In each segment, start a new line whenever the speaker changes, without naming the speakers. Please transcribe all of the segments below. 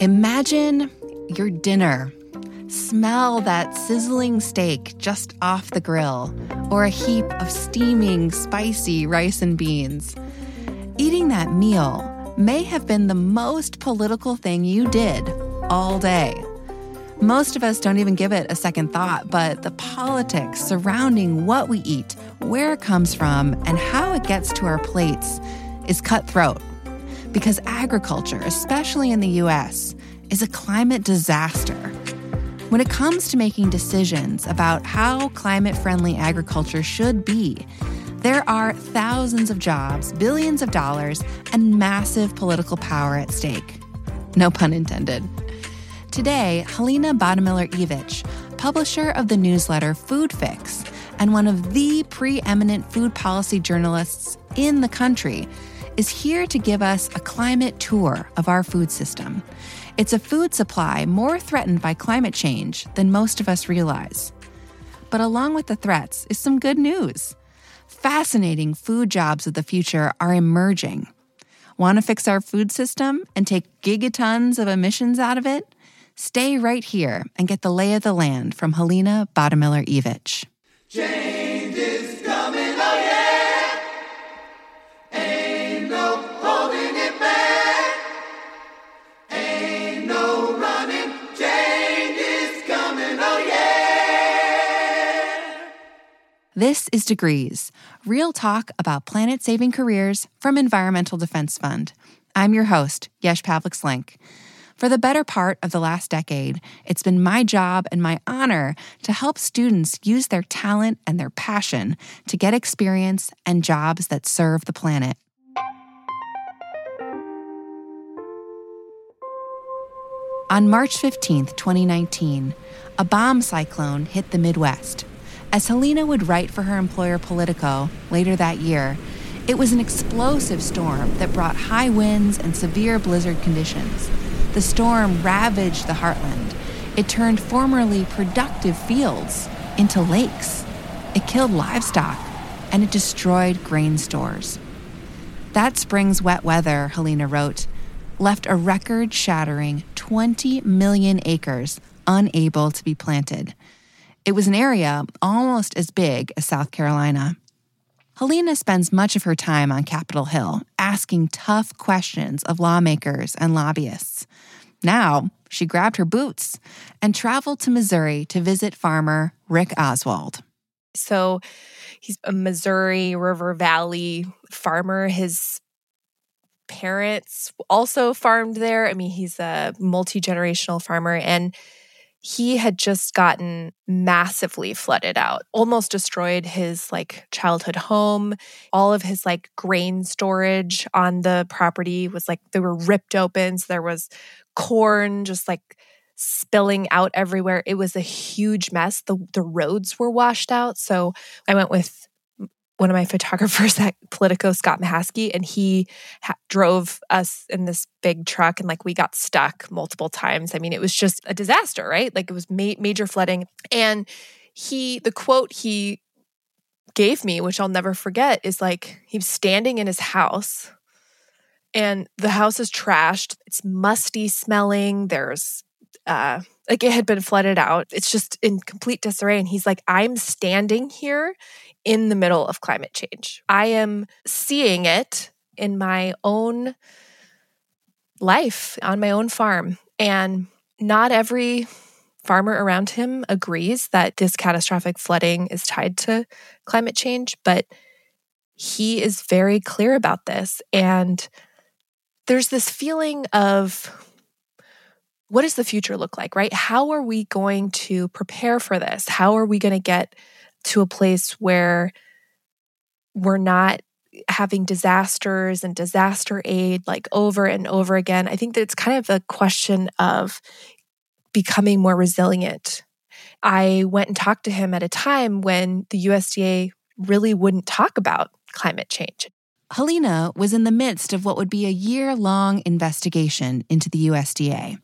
Imagine your dinner. Smell that sizzling steak just off the grill, or a heap of steaming, spicy rice and beans. Eating that meal may have been the most political thing you did all day. Most of us don't even give it a second thought, but the politics surrounding what we eat, where it comes from, and how it gets to our plates is cutthroat. Because agriculture, especially in the US, is a climate disaster. When it comes to making decisions about how climate friendly agriculture should be, there are thousands of jobs, billions of dollars, and massive political power at stake. No pun intended. Today, Helena Bottemiller Evich, publisher of the newsletter Food Fix and one of the preeminent food policy journalists in the country, is here to give us a climate tour of our food system. It's a food supply more threatened by climate change than most of us realize. But along with the threats is some good news. Fascinating food jobs of the future are emerging. Want to fix our food system and take gigatons of emissions out of it? Stay right here and get the lay of the land from Helena Bottemiller Evich.
Change is
Degrees, real talk about planet saving careers from Environmental Defense Fund. I'm your host, Yesh Pavlik Slenk. For the better part of the last decade, it's been my job and my honor to help students use their talent and their passion to get experience and jobs that serve the planet. On March 15, 2019, a bomb cyclone hit the Midwest. As Helena would write for her employer Politico later that year, it was an explosive storm that brought high winds and severe blizzard conditions. The storm ravaged the heartland. It turned formerly productive fields into lakes. It killed livestock and it destroyed grain stores. That spring's wet weather, Helena wrote, left a record shattering 20 million acres unable to be planted. It was an area almost as big as South Carolina. Helena spends much of her time on Capitol Hill asking tough questions of lawmakers and lobbyists. Now, she grabbed her boots and traveled to Missouri to visit farmer Rick Oswald.
So he's a Missouri River Valley farmer. His parents also farmed there. I mean, he's a multi generational farmer and he had just gotten massively flooded out, almost destroyed his like childhood home. All of his like grain storage on the property was like they were ripped open. So there was corn just like spilling out everywhere. It was a huge mess. The the roads were washed out. So I went with one of my photographers at Politico, Scott Mahaskey, and he ha- drove us in this big truck and like we got stuck multiple times. I mean, it was just a disaster, right? Like it was ma- major flooding. And he, the quote he gave me, which I'll never forget, is like he was standing in his house and the house is trashed. It's musty smelling. There's uh like it had been flooded out. It's just in complete disarray. And he's like, I'm standing here in the middle of climate change. I am seeing it in my own life on my own farm. And not every farmer around him agrees that this catastrophic flooding is tied to climate change, but he is very clear about this. And there's this feeling of what does the future look like, right? How are we going to prepare for this? How are we going to get to a place where we're not having disasters and disaster aid like over and over again? I think that it's kind of a question of becoming more resilient. I went and talked to him at a time when the USDA really wouldn't talk about climate change.
Helena was in the midst of what would be a year long investigation into the USDA.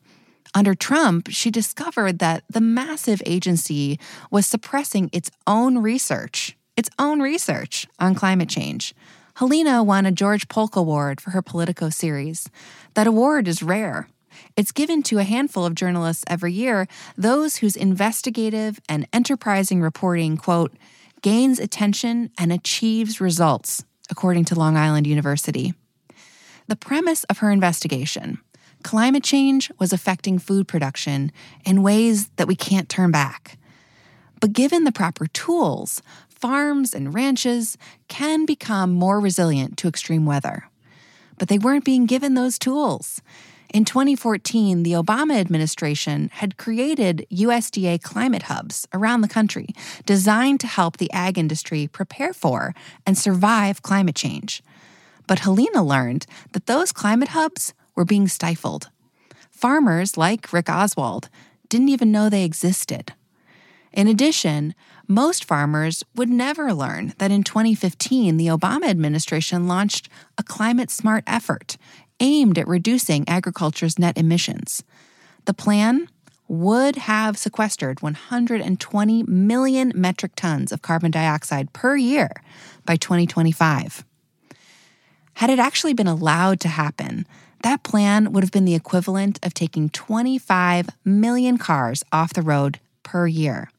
Under Trump, she discovered that the massive agency was suppressing its own research, its own research on climate change. Helena won a George Polk Award for her Politico series. That award is rare. It's given to a handful of journalists every year, those whose investigative and enterprising reporting, quote, gains attention and achieves results, according to Long Island University. The premise of her investigation climate change was affecting food production in ways that we can't turn back. But given the proper tools, farms and ranches can become more resilient to extreme weather. But they weren't being given those tools. In 2014, the Obama administration had created USDA climate hubs around the country designed to help the ag industry prepare for and survive climate change. But Helena learned that those climate hubs were being stifled. Farmers like Rick Oswald didn't even know they existed. In addition, most farmers would never learn that in 2015, the Obama administration launched a climate smart effort aimed at reducing agriculture's net emissions. The plan would have sequestered 120 million metric tons of carbon dioxide per year by 2025. Had it actually been allowed to happen, that plan would have been the equivalent of taking 25 million cars off the road per year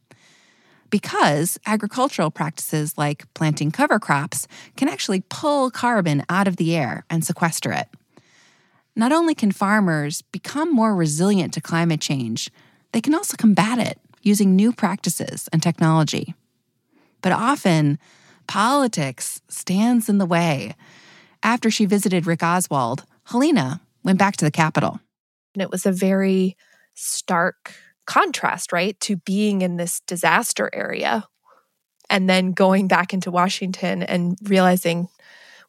because agricultural practices like planting cover crops can actually pull carbon out of the air and sequester it. Not only can farmers become more resilient to climate change, they can also combat it using new practices and technology. But often, politics stands in the way. After she visited Rick Oswald, Helena went back to the Capitol.
And it was a very stark contrast, right, to being in this disaster area and then going back into Washington and realizing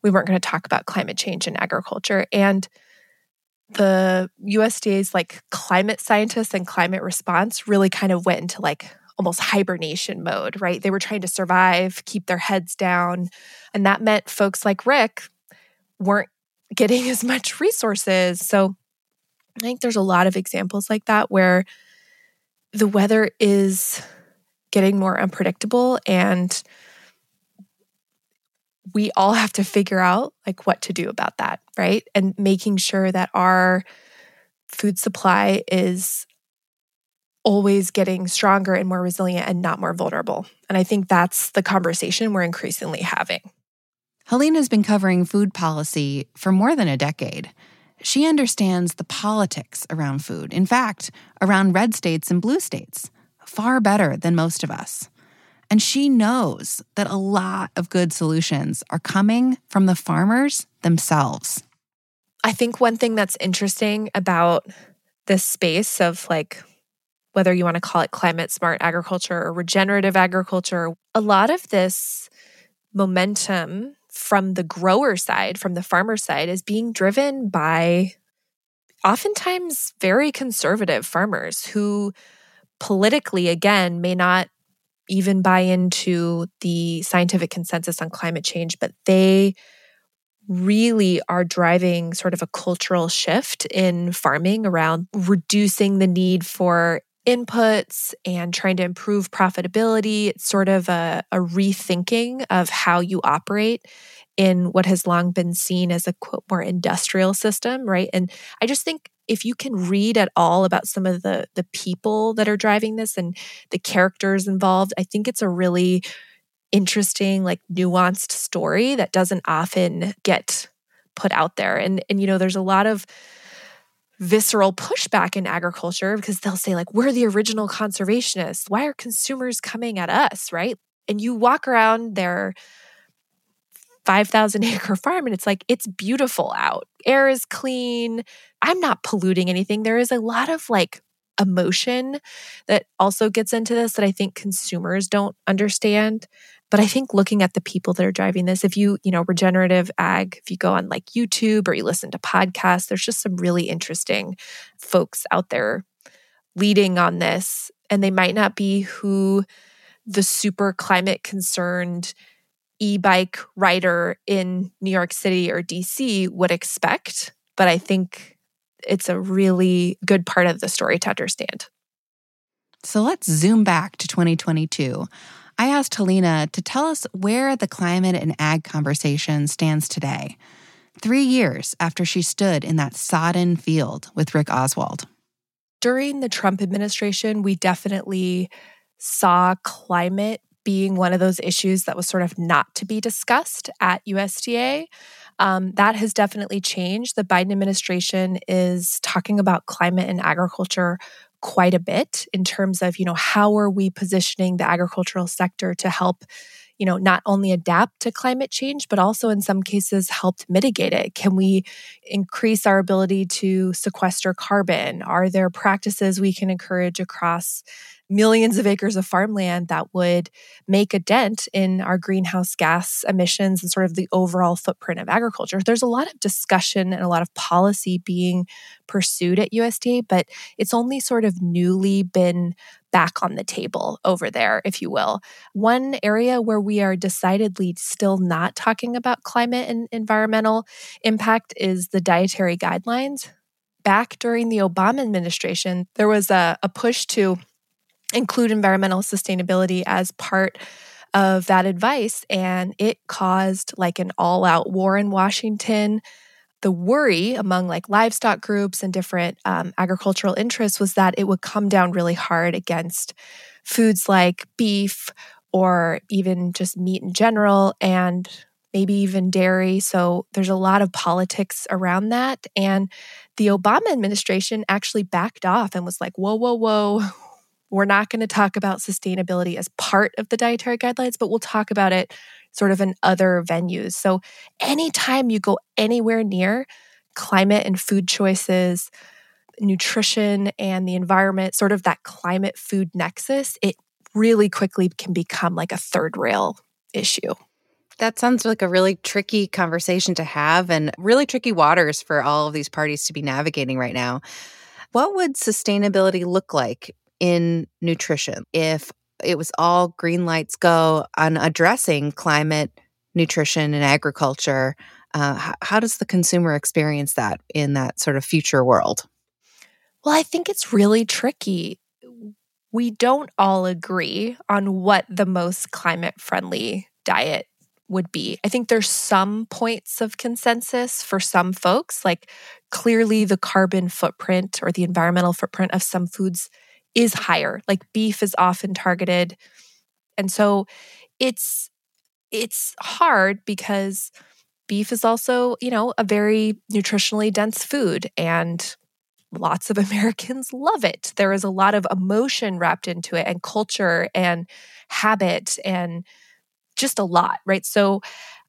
we weren't going to talk about climate change and agriculture. And the USDA's like climate scientists and climate response really kind of went into like almost hibernation mode, right? They were trying to survive, keep their heads down. And that meant folks like Rick weren't getting as much resources. So I think there's a lot of examples like that where the weather is getting more unpredictable and we all have to figure out like what to do about that, right? And making sure that our food supply is always getting stronger and more resilient and not more vulnerable. And I think that's the conversation we're increasingly having.
Helena's been covering food policy for more than a decade. She understands the politics around food, in fact, around red states and blue states, far better than most of us. And she knows that a lot of good solutions are coming from the farmers themselves.
I think one thing that's interesting about this space of like whether you want to call it climate smart agriculture or regenerative agriculture, a lot of this momentum from the grower side, from the farmer side, is being driven by oftentimes very conservative farmers who politically, again, may not even buy into the scientific consensus on climate change, but they really are driving sort of a cultural shift in farming around reducing the need for inputs and trying to improve profitability. It's sort of a, a rethinking of how you operate in what has long been seen as a quote more industrial system, right? And I just think if you can read at all about some of the the people that are driving this and the characters involved, I think it's a really interesting, like nuanced story that doesn't often get put out there. And and you know, there's a lot of visceral pushback in agriculture because they'll say, like, we're the original conservationists. Why are consumers coming at us? Right. And you walk around their 5,000 acre farm and it's like, it's beautiful out. Air is clean. I'm not polluting anything. There is a lot of like emotion that also gets into this that I think consumers don't understand. But I think looking at the people that are driving this, if you, you know, regenerative ag, if you go on like YouTube or you listen to podcasts, there's just some really interesting folks out there leading on this. And they might not be who the super climate concerned e bike rider in New York City or DC would expect. But I think it's a really good part of the story to understand.
So let's zoom back to 2022. I asked Helena to tell us where the climate and ag conversation stands today. three years after she stood in that sodden field with Rick Oswald.
During the Trump administration, we definitely saw climate being one of those issues that was sort of not to be discussed at USDA. Um, that has definitely changed. The Biden administration is talking about climate and agriculture quite a bit in terms of, you know, how are we positioning the agricultural sector to help you know, not only adapt to climate change, but also in some cases helped mitigate it? Can we increase our ability to sequester carbon? Are there practices we can encourage across millions of acres of farmland that would make a dent in our greenhouse gas emissions and sort of the overall footprint of agriculture. There's a lot of discussion and a lot of policy being pursued at USDA, but it's only sort of newly been back on the table over there, if you will. One area where we are decidedly still not talking about climate and environmental impact is the dietary guidelines. Back during the Obama administration, there was a, a push to include environmental sustainability as part of that advice. And it caused like an all out war in Washington. The worry among like livestock groups and different um, agricultural interests was that it would come down really hard against foods like beef or even just meat in general and maybe even dairy. So there's a lot of politics around that. And the Obama administration actually backed off and was like, whoa, whoa, whoa, we're not going to talk about sustainability as part of the dietary guidelines, but we'll talk about it sort of in other venues. So, anytime you go anywhere near climate and food choices, nutrition and the environment, sort of that climate food nexus, it really quickly can become like a third rail issue.
That sounds like a really tricky conversation to have and really tricky waters for all of these parties to be navigating right now. What would sustainability look like in nutrition if it was all green lights go on addressing climate, nutrition, and agriculture. Uh, how, how does the consumer experience that in that sort of future world?
Well, I think it's really tricky. We don't all agree on what the most climate friendly diet would be. I think there's some points of consensus for some folks, like clearly the carbon footprint or the environmental footprint of some foods is higher. Like beef is often targeted. And so it's it's hard because beef is also, you know, a very nutritionally dense food and lots of Americans love it. There is a lot of emotion wrapped into it and culture and habit and just a lot, right? So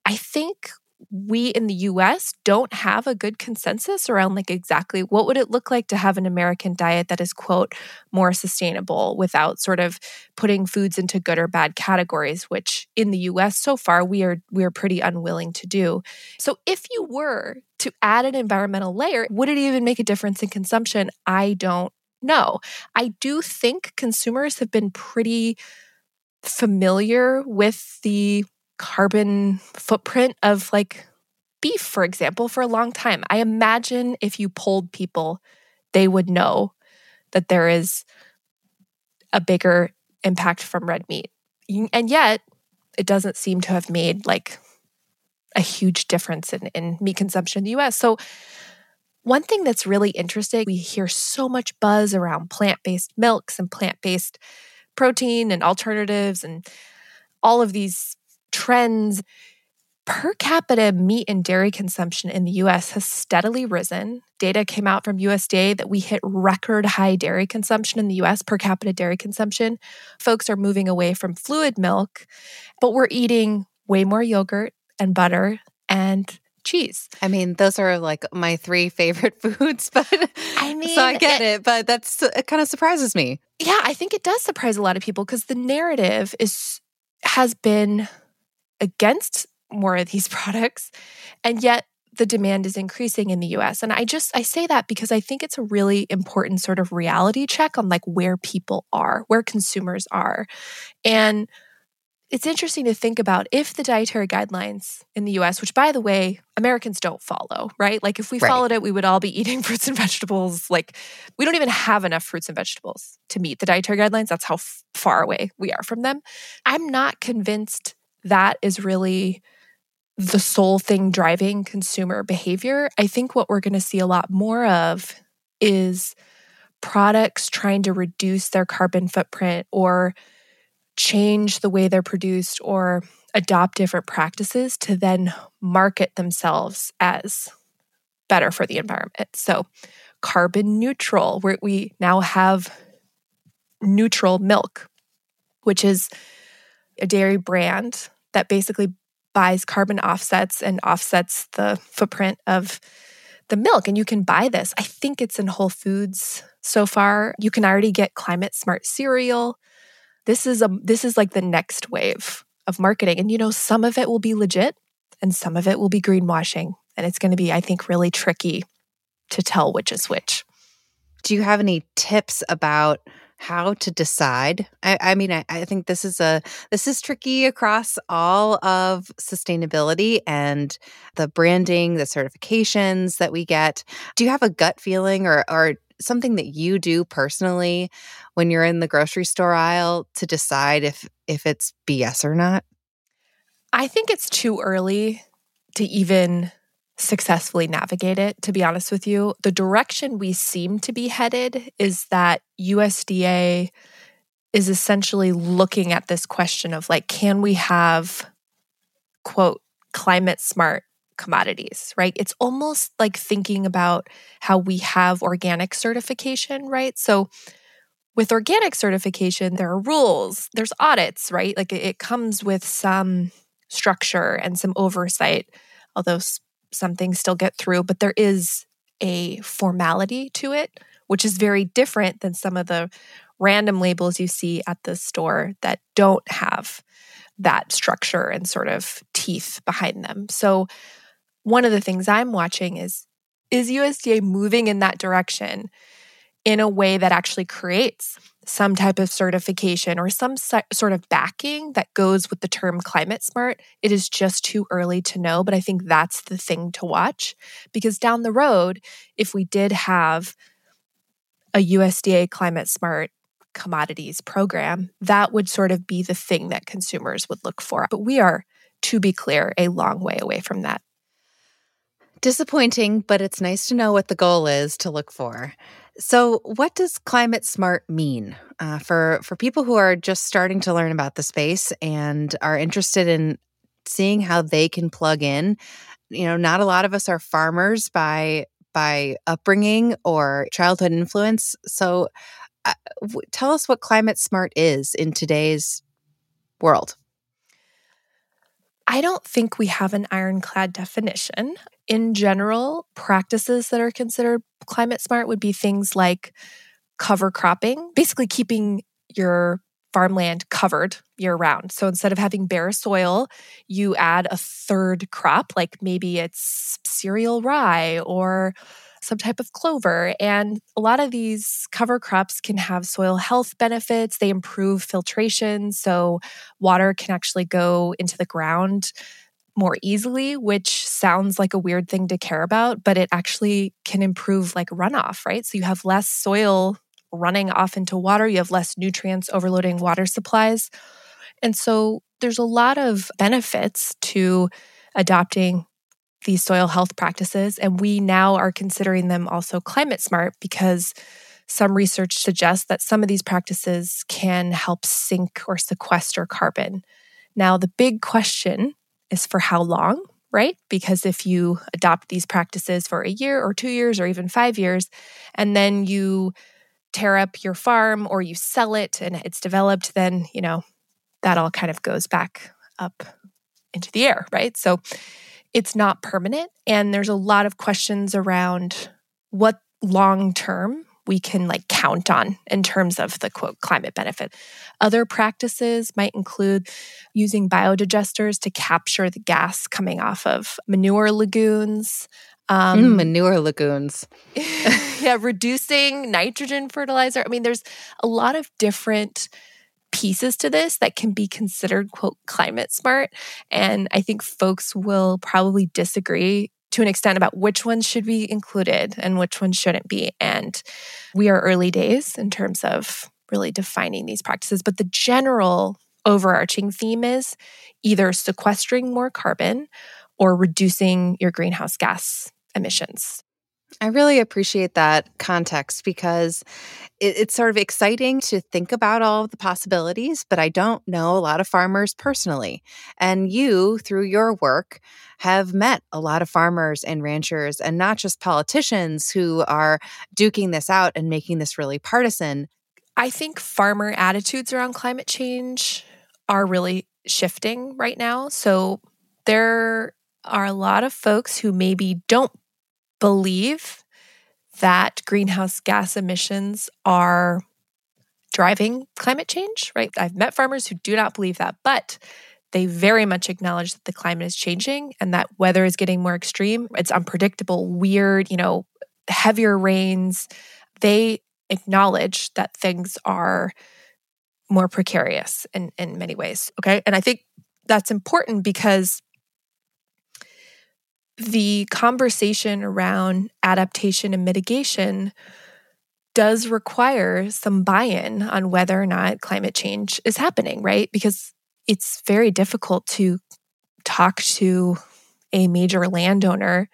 I think we in the US don't have a good consensus around like exactly what would it look like to have an American diet that is quote more sustainable without sort of putting foods into good or bad categories which in the US so far we are we are pretty unwilling to do. So if you were to add an environmental layer would it even make a difference in consumption? I don't know. I do think consumers have been pretty familiar with the carbon footprint of like beef, for example, for a long time. I imagine if you polled people, they would know that there is a bigger impact from red meat. And yet, it doesn't seem to have made like a huge difference in, in meat consumption in the US. So, one thing that's really interesting, we hear so much buzz around plant based milks and plant based protein and alternatives and all of these trends. Per capita meat and dairy consumption in the US has steadily risen. Data came out from USDA that we hit record high dairy consumption in the US, per capita dairy consumption. Folks are moving away from fluid milk, but we're eating way more yogurt and butter and cheese.
I mean, those are like my three favorite foods, but I mean, so I get it, it but that's it kind of surprises me.
Yeah, I think it does surprise a lot of people because the narrative is has been against more of these products and yet the demand is increasing in the US and I just I say that because I think it's a really important sort of reality check on like where people are where consumers are and it's interesting to think about if the dietary guidelines in the US, which by the way, Americans don't follow, right? Like if we right. followed it, we would all be eating fruits and vegetables. Like we don't even have enough fruits and vegetables to meet the dietary guidelines. That's how f- far away we are from them. I'm not convinced that is really the sole thing driving consumer behavior. I think what we're going to see a lot more of is products trying to reduce their carbon footprint or change the way they're produced or adopt different practices to then market themselves as better for the environment. So, carbon neutral, where we now have neutral milk, which is a dairy brand that basically buys carbon offsets and offsets the footprint of the milk. And you can buy this. I think it's in Whole Foods so far. You can already get climate smart cereal. This is a this is like the next wave of marketing. And you know, some of it will be legit and some of it will be greenwashing. And it's going to be, I think, really tricky to tell which is which.
Do you have any tips about how to decide? I, I mean, I, I, think this is a this is tricky across all of sustainability and the branding, the certifications that we get. Do you have a gut feeling or or something that you do personally when you're in the grocery store aisle to decide if if it's BS or not?
I think it's too early to even successfully navigate it, to be honest with you. The direction we seem to be headed is that USDA is essentially looking at this question of like, can we have, quote, climate smart commodities, right? It's almost like thinking about how we have organic certification, right? So, with organic certification, there are rules, there's audits, right? Like it, comes with some structure and some oversight, although some things still get through, but there is a formality to it, which is very different than some of the random labels you see at the store that don't have that structure and sort of teeth behind them. So, one of the things I'm watching is is USDA moving in that direction in a way that actually creates some type of certification or some sort of backing that goes with the term climate smart. It is just too early to know, but I think that's the thing to watch because down the road, if we did have a USDA climate smart commodities program, that would sort of be the thing that consumers would look for. But we are, to be clear, a long way away from that.
Disappointing, but it's nice to know what the goal is to look for. So, what does climate smart mean uh, for for people who are just starting to learn about the space and are interested in seeing how they can plug in? You know, not a lot of us are farmers by by upbringing or childhood influence. So, uh, w- tell us what climate smart is in today's world.
I don't think we have an ironclad definition in general, practices that are considered climate smart would be things like cover cropping, basically keeping your farmland covered year round. So instead of having bare soil, you add a third crop, like maybe it's cereal rye or some type of clover. And a lot of these cover crops can have soil health benefits. They improve filtration. So water can actually go into the ground more easily, which sounds like a weird thing to care about, but it actually can improve like runoff, right? So you have less soil running off into water, you have less nutrients overloading water supplies. And so there's a lot of benefits to adopting these soil health practices. And we now are considering them also climate smart because some research suggests that some of these practices can help sink or sequester carbon. Now, the big question is for how long, right? Because if you adopt these practices for a year or two years or even five years, and then you tear up your farm or you sell it and it's developed, then, you know, that all kind of goes back up into the air, right? So it's not permanent. And there's a lot of questions around what long term we can like count on in terms of the quote climate benefit. Other practices might include using biodigesters to capture the gas coming off of manure lagoons.
Um, mm, manure lagoons.
yeah, reducing nitrogen fertilizer. I mean, there's a lot of different pieces to this that can be considered quote climate smart and i think folks will probably disagree to an extent about which ones should be included and which ones shouldn't be. And we are early days in terms of really defining these practices. But the general overarching theme is either sequestering more carbon or reducing your greenhouse gas emissions.
I really appreciate that context because it, it's sort of exciting to think about all of the possibilities, but I don't know a lot of farmers personally. And you, through your work, have met a lot of farmers and ranchers and not just politicians who are duking this out and making this really partisan.
I think farmer attitudes around climate change are really shifting right now. So there are a lot of folks who maybe don't believe that greenhouse gas emissions are driving climate change, right? I've met farmers who do not believe that, but they very much acknowledge that the climate is changing and that weather is getting more extreme. It's unpredictable, weird, you know, heavier rains. They acknowledge that things are more precarious in, in many ways. Okay. And I think that's important because the conversation around adaptation and mitigation does require some buy in on whether or not climate change is happening, right? Because it's very difficult to talk to a major landowner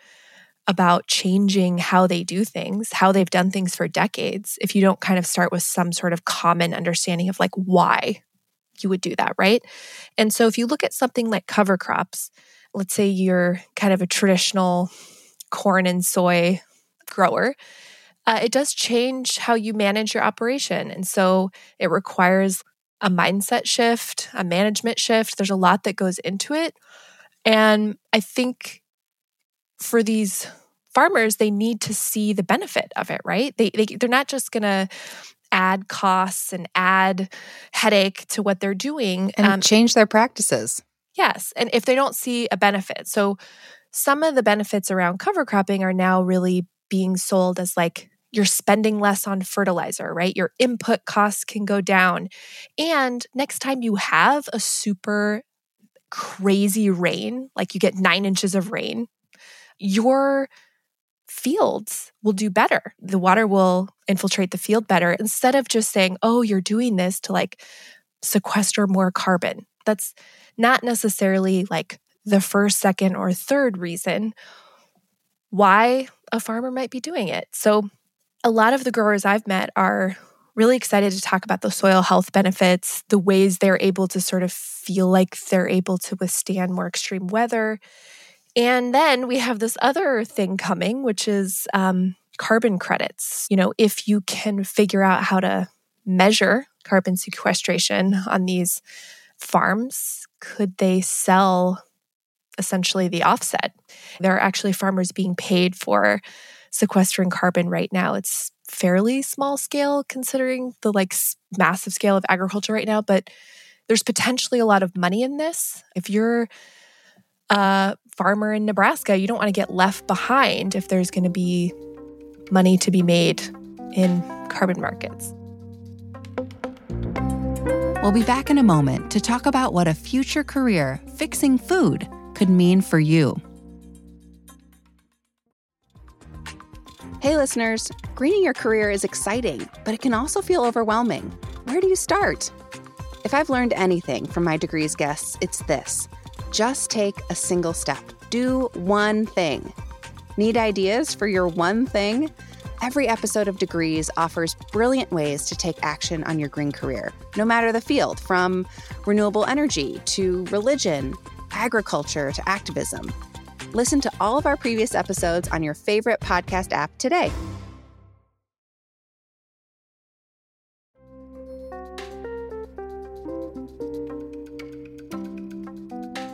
about changing how they do things, how they've done things for decades, if you don't kind of start with some sort of common understanding of like why you would do that, right? And so if you look at something like cover crops, let's say you're kind of a traditional corn and soy grower, uh, it does change how you manage your operation. And so it requires a mindset shift, a management shift. There's a lot that goes into it. And I think for these farmers, they need to see the benefit of it, right? They, they, they're not just going to add costs and add headache to what they're doing
and um, change their practices.
Yes. And if they don't see a benefit. So some of the benefits around cover cropping are now really being sold as like you're spending less on fertilizer, right? Your input costs can go down. And next time you have a super crazy rain, like you get nine inches of rain, your fields will do better. The water will infiltrate the field better instead of just saying, oh, you're doing this to like sequester more carbon. That's not necessarily like the first, second, or third reason why a farmer might be doing it. So, a lot of the growers I've met are really excited to talk about the soil health benefits, the ways they're able to sort of feel like they're able to withstand more extreme weather. And then we have this other thing coming, which is um, carbon credits. You know, if you can figure out how to measure carbon sequestration on these farms, could they sell essentially the offset? There are actually farmers being paid for sequestering carbon right now. It's fairly small scale considering the like massive scale of agriculture right now, but there's potentially a lot of money in this. If you're a farmer in Nebraska, you don't want to get left behind if there's going to be money to be made in carbon markets.
We'll be back in a moment to talk about what a future career fixing food could mean for you.
Hey, listeners, greening your career is exciting, but it can also feel overwhelming. Where do you start? If I've learned anything from my degrees guests, it's this just take a single step, do one thing. Need ideas for your one thing? Every episode of Degrees offers brilliant ways to take action on your green career, no matter the field, from renewable energy to religion, agriculture to activism. Listen to all of our previous episodes on your favorite podcast app today.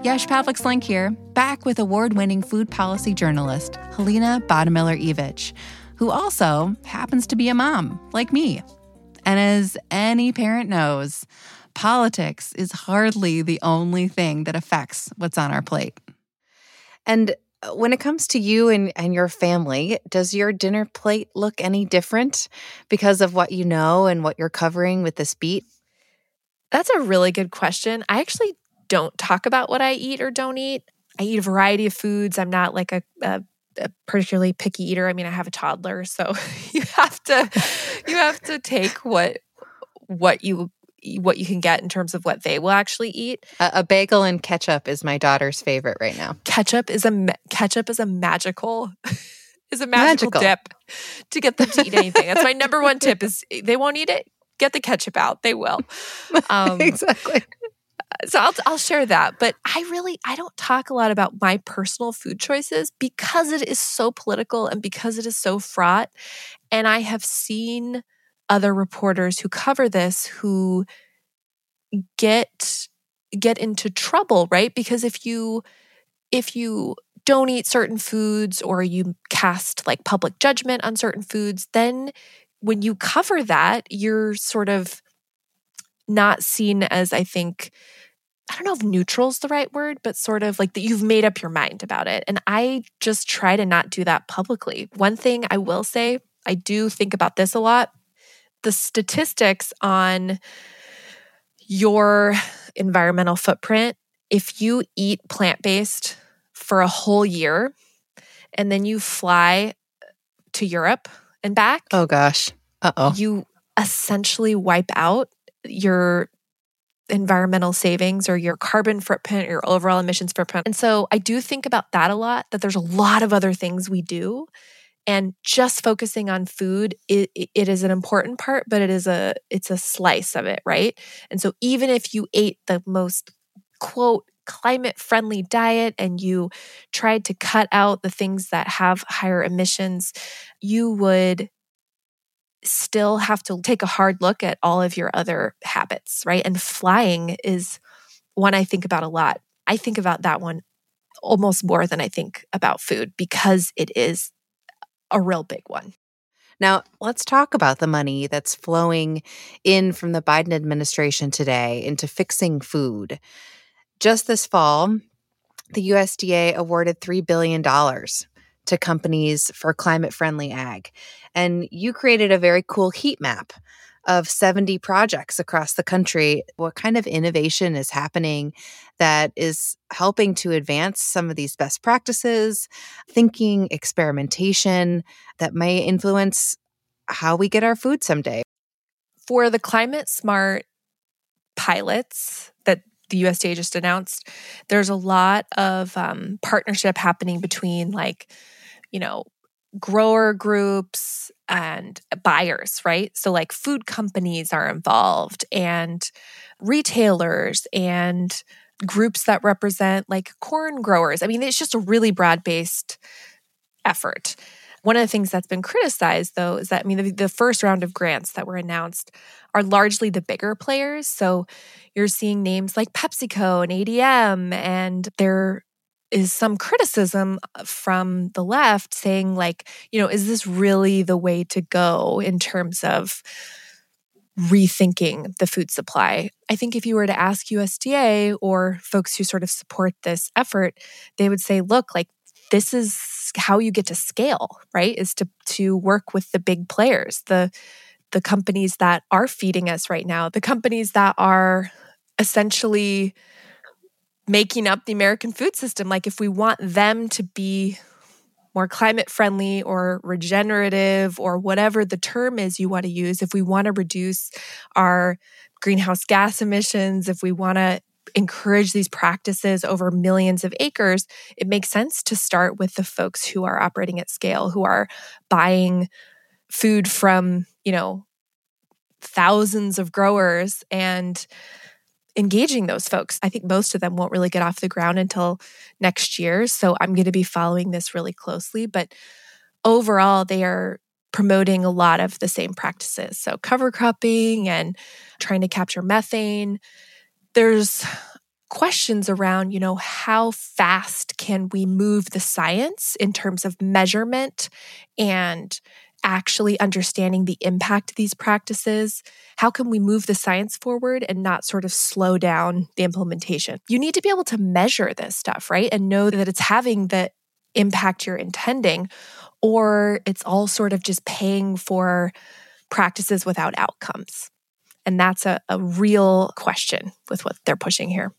Yesh Pavlik Slenk here, back with award winning food policy journalist Helena Bottemiller Evich who also happens to be a mom, like me. And as any parent knows, politics is hardly the only thing that affects what's on our plate.
And when it comes to you and, and your family, does your dinner plate look any different because of what you know and what you're covering with this beat?
That's a really good question. I actually don't talk about what I eat or don't eat. I eat a variety of foods. I'm not like a, a a particularly picky eater. I mean, I have a toddler, so you have to you have to take what what you what you can get in terms of what they will actually eat.
A, a bagel and ketchup is my daughter's favorite right now.
Ketchup is a ketchup is a magical is a magical,
Magical.
dip to get them to eat anything. That's my number one tip is they won't eat it. Get the ketchup out. They will. Um,
exactly.
So I'll I'll share that. But I really I don't talk a lot about my personal food choices because it is so political and because it is so fraught. And I have seen other reporters who cover this who get get into trouble, right? Because if you if you don't eat certain foods or you cast like public judgment on certain foods, then when you cover that, you're sort of not seen as I think I don't know if neutral's the right word, but sort of like that you've made up your mind about it. And I just try to not do that publicly. One thing I will say, I do think about this a lot. The statistics on your environmental footprint, if you eat plant based for a whole year and then you fly to Europe and back,
Oh gosh. Uh oh.
you essentially wipe out your environmental savings or your carbon footprint your overall emissions footprint. And so I do think about that a lot that there's a lot of other things we do and just focusing on food it, it is an important part but it is a it's a slice of it right and so even if you ate the most quote climate friendly diet and you tried to cut out the things that have higher emissions you would still have to take a hard look at all of your other habits, right? And flying is one I think about a lot. I think about that one almost more than I think about food because it is a real big one.
Now, let's talk about the money that's flowing in from the Biden administration today into fixing food. Just this fall, the USDA awarded $3 billion to companies for climate friendly ag. And you created a very cool heat map of 70 projects across the country. What kind of innovation is happening that is helping to advance some of these best practices, thinking, experimentation that may influence how we get our food someday?
For the climate smart pilots that the USDA just announced, there's a lot of um, partnership happening between like, you know, grower groups and buyers, right? So, like, food companies are involved and retailers and groups that represent like corn growers. I mean, it's just a really broad based effort. One of the things that's been criticized, though, is that I mean, the, the first round of grants that were announced are largely the bigger players. So you're seeing names like PepsiCo and ADM, and there is some criticism uh, from the left saying, like, you know, is this really the way to go in terms of rethinking the food supply? I think if you were to ask USDA or folks who sort of support this effort, they would say, look, like, this is how you get to scale, right? Is to to work with the big players, the the companies that are feeding us right now, the companies that are essentially making up the American food system. Like if we want them to be more climate friendly or regenerative or whatever the term is you want to use, if we want to reduce our greenhouse gas emissions, if we want to encourage these practices over millions of acres, it makes sense to start with the folks who are operating at scale, who are buying food from, you know, thousands of growers and engaging those folks. I think most of them won't really get off the ground until next year. So I'm going to be following this really closely. But overall, they are promoting a lot of the same practices. So cover cropping and trying to capture methane. There's questions around, you know, how fast can we move the science in terms of measurement and actually understanding the impact of these practices? How can we move the science forward and not sort of slow down the implementation? You need to be able to measure this stuff, right? And know that it's having the impact you're intending, or it's all sort of just paying for practices without outcomes. And that's a, a real question with what they're pushing here.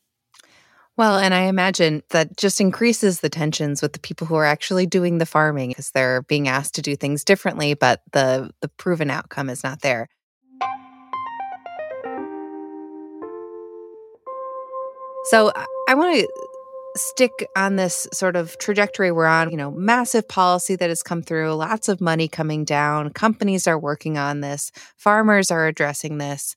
Well, and I imagine that just increases the tensions with the people who are actually doing the farming because they're being asked to do things differently, but the the proven outcome is not there. So I- want to stick on this sort of trajectory we're on, you know, massive policy that has come through, lots of money coming down, companies are working on this, farmers are addressing this.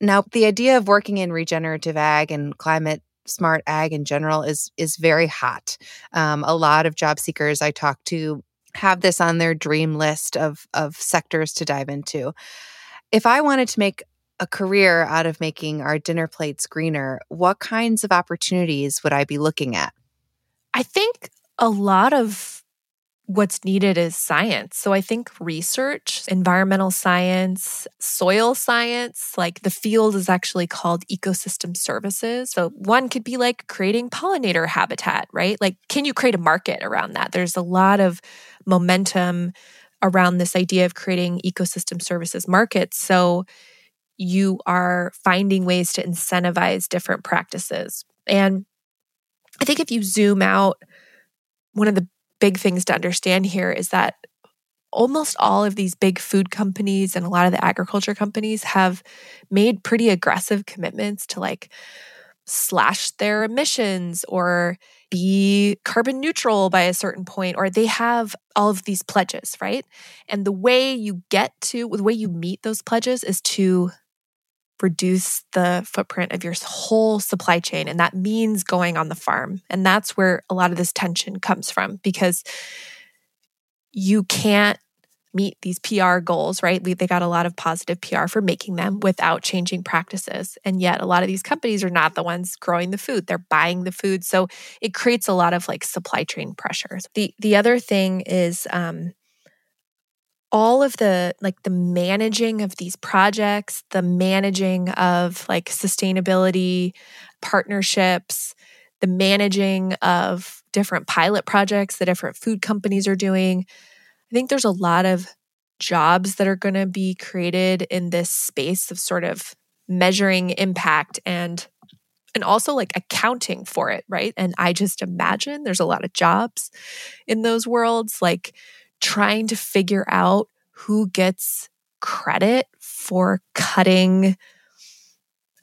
Now, the idea of working in regenerative ag and climate smart ag in general is is very hot. Um, a lot of job seekers I talk to have this on their dream list of of sectors to dive into. If I wanted to make a career out of making our dinner plates greener, what kinds of opportunities would I be looking at?
I think a lot of what's needed is science. So I think research, environmental science, soil science, like the field is actually called ecosystem services. So one could be like creating pollinator habitat, right? Like, can you create a market around that? There's a lot of momentum around this idea of creating ecosystem services markets. So you are finding ways to incentivize different practices. And I think if you zoom out, one of the big things to understand here is that almost all of these big food companies and a lot of the agriculture companies have made pretty aggressive commitments to like slash their emissions or be carbon neutral by a certain point or they have all of these pledges right? And the way you get to the way you meet those pledges is to reduce the footprint of your whole supply chain. And that means going on the farm. And that's where a lot of this tension comes from because you can't meet these PR goals, right? They got a lot of positive PR for making them without changing practices. And yet, a lot of these companies are not the ones growing the food, they're buying the food. So it creates a lot of like supply chain pressures. The, the other thing is, um, all of the like the managing of these projects, the managing of like sustainability partnerships, the managing of different pilot projects that different food companies are doing. I think there's a lot of jobs that are going to be created in this space of sort of measuring impact and and also like accounting for it, right? And I just imagine there's a lot of jobs in those worlds like trying to figure out who gets credit for cutting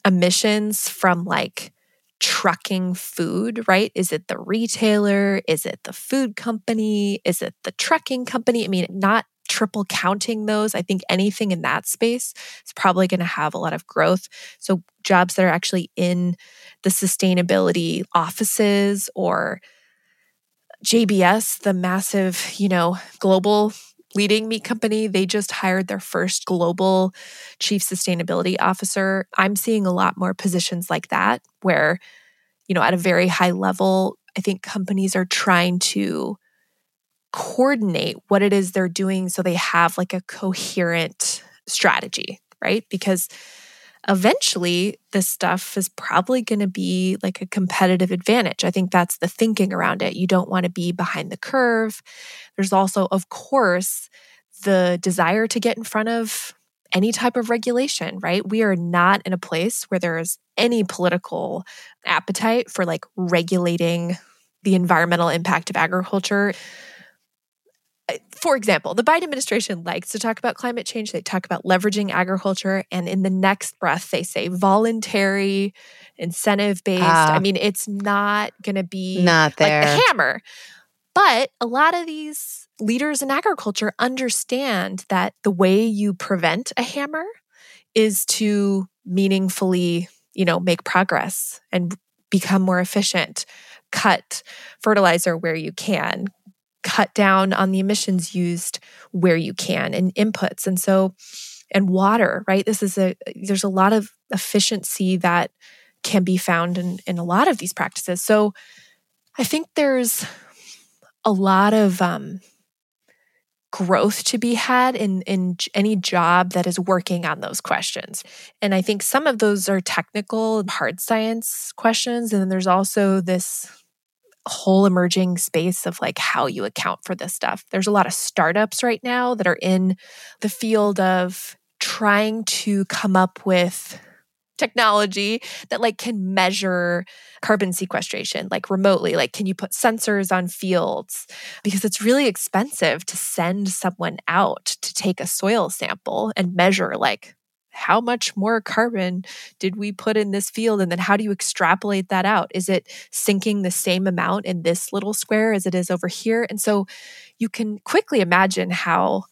emissions from like trucking food, right? Is it the retailer? Is it the food company? Is it the trucking company? I mean, not triple counting those. I think anything in that space is probably going to have a lot of growth. So, jobs that are actually in the sustainability offices or JBS, the massive, you know, global leading meat company, they just hired their first global chief sustainability officer. I'm seeing a lot more positions like that where, you know, at a very high level, I think companies are trying to coordinate what it is they're doing so they have like a coherent strategy, right? Because eventually this stuff is probably going to be like a competitive advantage. I think that's the thinking around it. You don't want to be behind the curve. There's also, of course, the desire to get in front of any type of regulation, right? We are not in a place where there's any political appetite for like regulating the environmental impact of agriculture for example, the Biden administration likes to talk about climate change. They talk about leveraging agriculture. And in the next breath, they say voluntary, incentive based. Uh, I ah. mean, it's not going to be
not there.
like the hammer. But a lot of these leaders in agriculture understand that the way you prevent a hammer is to meaningfully, you know, make progress and become more efficient, cut fertilizer where you can, cut down on the emissions used where you can and inputs. And so, and water, right? This is a, there's a lot of efficiency that can be found in, in a lot of these practices. So I think there's a lot of um, growth to be had in, in any job that is working on those questions. And I think some of those are technical, hard science questions. And then there's also this whole emerging space of like how you account for this stuff. There's a lot of startups right now that are in the field of trying to come up with technology that like can measure carbon sequestration like remotely like can you put sensors on fields because it's really expensive to send someone out to take a soil sample and measure like how much more carbon did we put in this field? And then how do you extrapolate that out? Is it sinking the same amount in this little square as it is over here? And so you can quickly imagine how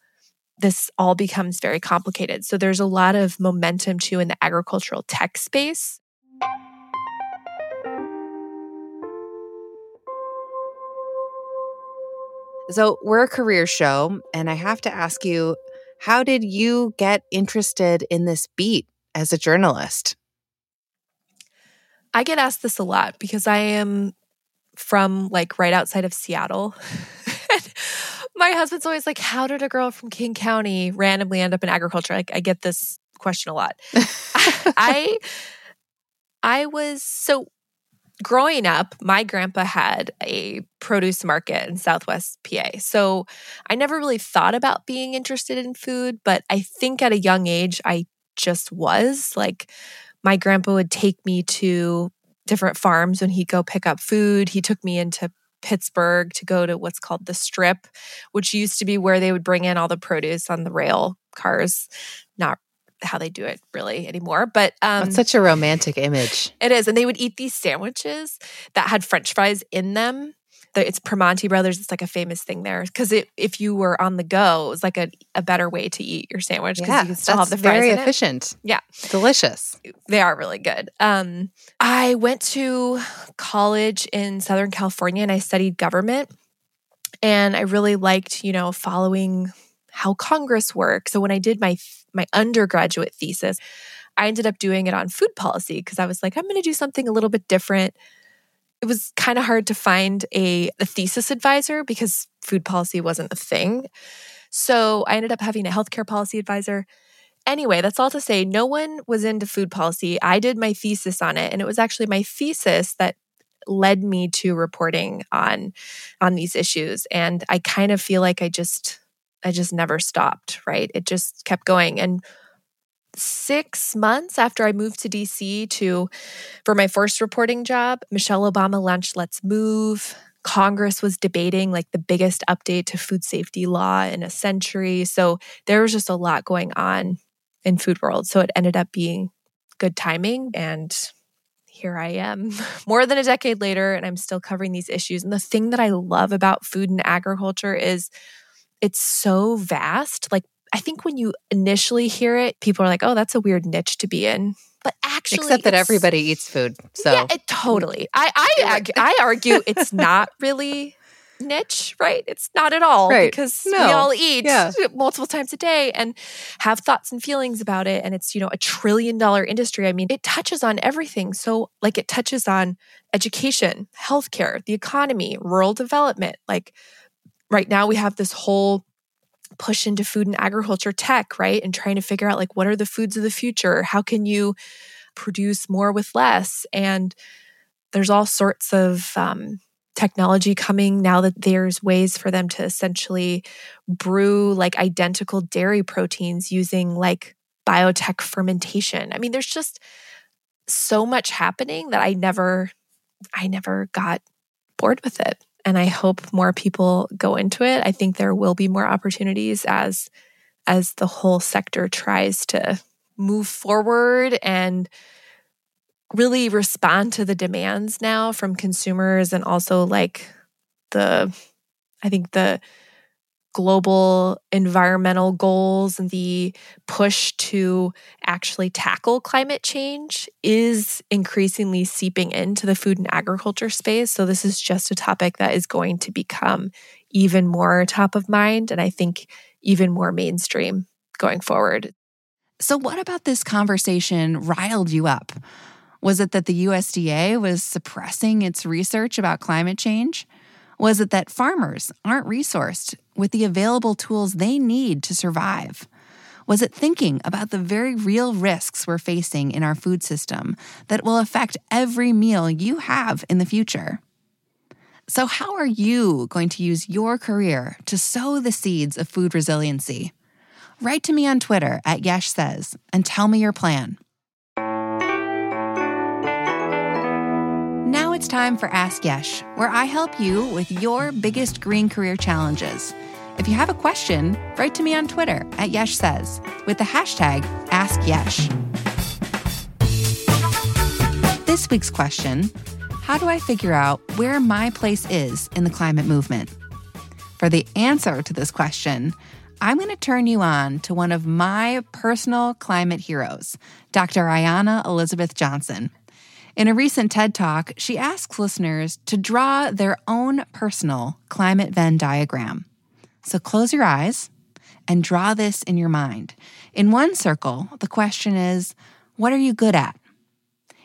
this all becomes very complicated. So there's a lot of momentum too in the agricultural tech space.
So, we're a career show, and I have to ask you how did you get interested in this beat as a journalist?
I get asked this a lot because I am from like right outside of Seattle. My husband's always like, How did a girl from King County randomly end up in agriculture? Like, I get this question a lot. I I was so growing up, my grandpa had a produce market in Southwest PA. So I never really thought about being interested in food, but I think at a young age, I just was. Like, my grandpa would take me to different farms when he'd go pick up food. He took me into Pittsburgh to go to what's called the strip, which used to be where they would bring in all the produce on the rail cars. Not how they do it really anymore. But um,
That's such a romantic image.
it is, and they would eat these sandwiches that had French fries in them. The- It's Primanti Brothers. It's like a famous thing there because if you were on the go, it was like a, a better way to eat your sandwich because
Yeah,
you can still have the fries
very
in it.
efficient.
Yeah.
Delicious.
They are really good. Um, I went to college in Southern California and I studied government. And I really liked, you know, following how Congress works. So when I did my my undergraduate thesis, I ended up doing it on food policy because I was like, I'm going to do something a little bit different. It was kind of hard to find a, a thesis advisor because food policy wasn't a thing. So I ended up having a healthcare policy advisor. Anyway, that's all to say, no one was into food policy. I did my thesis on it, and it was actually my thesis that led me to reporting on on these issues. And I kind of feel like I just I just never stopped, right? It just kept going. And six months after I moved to DC to for my first reporting job, Michelle Obama launched Let's Move. Congress was debating like the biggest update to food safety law in a century. So there was just a lot going on in food world. So it ended up being good timing and here I am more than a decade later and I'm still covering these issues. And the thing that I love about food and agriculture is it's so vast. Like I think when you initially hear it, people are like, "Oh, that's a weird niche to be in." But actually,
Except that everybody eats food. So
yeah, it totally. I I argue, I argue it's not really niche, right? It's not at all
Right.
because
No.
we all eat
Yeah.
multiple times a day and have thoughts and feelings about it and it's, you know, a trillion dollar industry. I mean, it touches on everything. So like it touches on education, healthcare, the economy, rural development. Like right now we have this whole push into food and agriculture tech, right? And trying to figure out like what are the foods of the future? How can you produce more with less? And there's all sorts of um, technology coming now that there's ways for them to essentially brew like identical dairy proteins using like biotech fermentation. I mean, there's just so much happening that I never, I never got bored with it and I hope more people go into it. I think there will be more opportunities as as the whole sector tries to move forward and really respond to the demands now from consumers and also like the I think the global environmental goals and the push to actually tackle climate change is increasingly seeping into the food and agriculture space. So, this is just a topic that is going to become even more top of mind and I think even more mainstream going forward.
So, what about this conversation riled you up? Was it that the USDA was suppressing its research about climate change? Was it that farmers aren't resourced with the available tools they need to survive? Was it thinking about the very real risks we're facing in our food system that will affect every meal you have in the future? So, how are you going to use your career to sow the seeds of food resiliency? Write to me on Twitter at Yesh Says and tell me your plan. It's time for Ask Yesh, where I help you with your biggest green career challenges. If you have a question, write to me on Twitter at Yesh Says with the hashtag AskYesh. This week's question How do I figure out where my place is in the climate movement? For the answer to this question, I'm going to turn you on to one of my personal climate heroes, Dr. Ayana Elizabeth Johnson. In a recent TED Talk, she asks listeners to draw their own personal climate Venn diagram. So close your eyes and draw this in your mind. In one circle, the question is, What are you good at?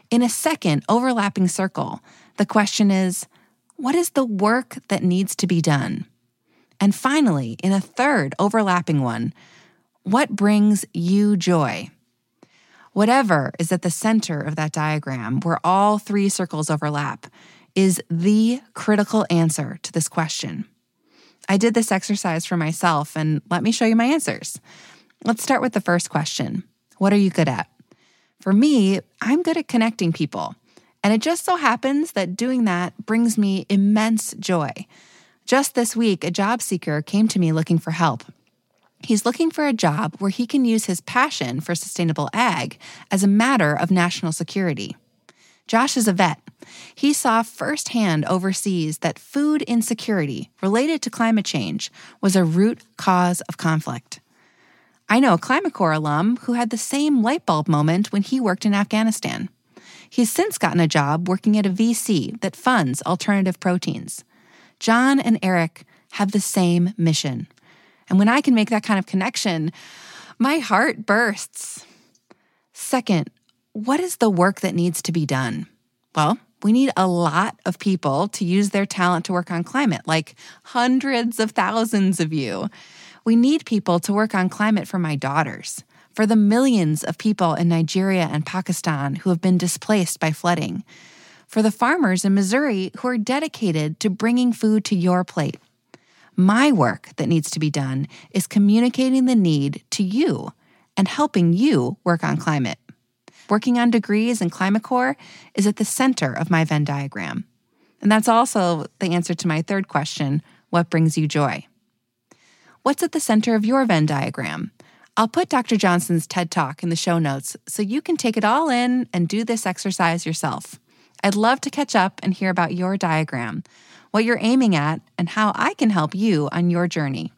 In a second overlapping circle, the question is, What is the work that needs to be done? And finally, in a third overlapping one, What brings you joy? Whatever is at the center of that diagram, where all three circles overlap, is the critical answer to this question. I did this exercise for myself, and let me show you my answers. Let's start with the first question What are you good at? For me, I'm good at connecting people. And it just so happens that doing that brings me immense joy. Just this week, a job seeker came to me looking for help. He's looking for a job where he can use his passion for sustainable ag as a matter of national security. Josh is a vet. He saw firsthand overseas that food insecurity related to climate change was a root cause of conflict. I know a Climate Corps alum who had the same light bulb moment when he worked in Afghanistan. He's since gotten a job working at a VC that funds alternative proteins. John and Eric have the same mission. And when I can make that kind of connection, my heart bursts. Second, what is the work that needs to be done? Well, we need a lot of people to use their talent to work on climate, like hundreds of thousands of you. We need people to work on climate for my daughters, for the millions of people in Nigeria and Pakistan who have been displaced by flooding, for the farmers in Missouri who are dedicated to bringing food to your plate. My work that needs to be done is communicating the need to you and helping you work on climate. Working on degrees in Climate Corps is at the center of my Venn diagram. And that's also the answer to my third question what brings you joy? What's at the center of your Venn diagram? I'll put Dr. Johnson's TED Talk in the show notes so you can take it all in and do this exercise yourself. I'd love to catch up and hear about your diagram, what you're aiming at, and how I can help you on your journey.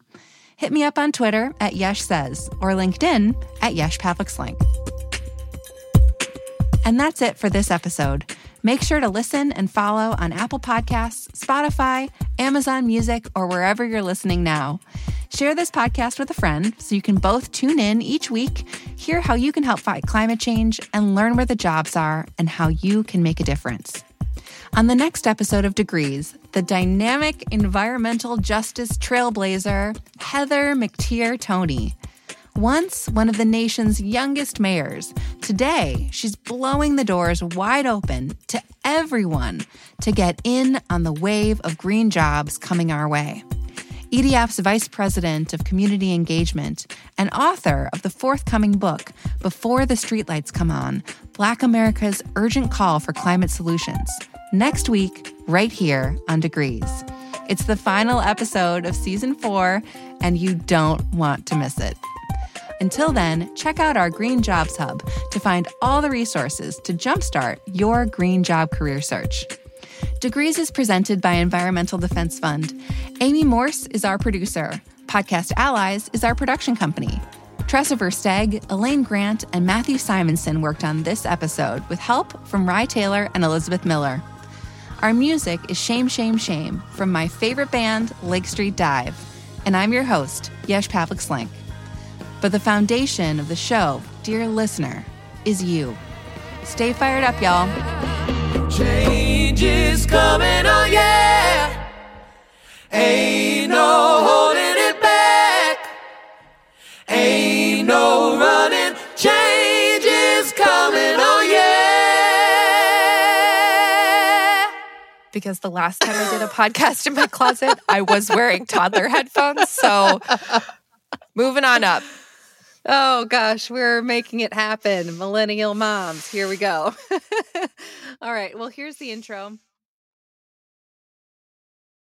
Hit me up on Twitter at Yesh Says or LinkedIn at Yesh Pavlik Slenk. And that's it for this episode. Make sure to listen and follow on Apple Podcasts, Spotify, Amazon Music, or wherever you're listening now. Share this podcast with a friend so you can both tune in each week, hear how you can help fight climate change, and learn where the jobs are and how you can make a difference. On the next episode of Degrees, the dynamic environmental justice trailblazer, Heather McTeer Toney. Once one of the nation's youngest mayors, today she's blowing the doors wide open to everyone to get in on the wave of green jobs coming our way. EDF's Vice President of Community Engagement and author of the forthcoming book, Before the Streetlights Come On Black America's Urgent Call for Climate Solutions. Next week, right here on Degrees. It's the final episode of season four, and you don't want to miss it. Until then, check out our Green Jobs Hub to find all the resources to jumpstart your green job career search. Degrees is presented by Environmental Defense Fund. Amy Morse is our producer. Podcast Allies is our production company. Tressa Versteg, Elaine Grant, and Matthew Simonson worked on this episode with help from Rye Taylor and Elizabeth Miller. Our music is Shame, Shame, Shame from my favorite band, Lake Street Dive. And I'm your host, Yesh Pavlik Slenk. But the foundation of the show, dear listener, is you. Stay fired up, y'all.
Change is coming, oh yeah. Ain't
because the last time I did a podcast in my closet, I was wearing toddler headphones. So moving on up.
Oh gosh, we're making it happen. Millennial moms. Here we go. All right. Well, here's the intro.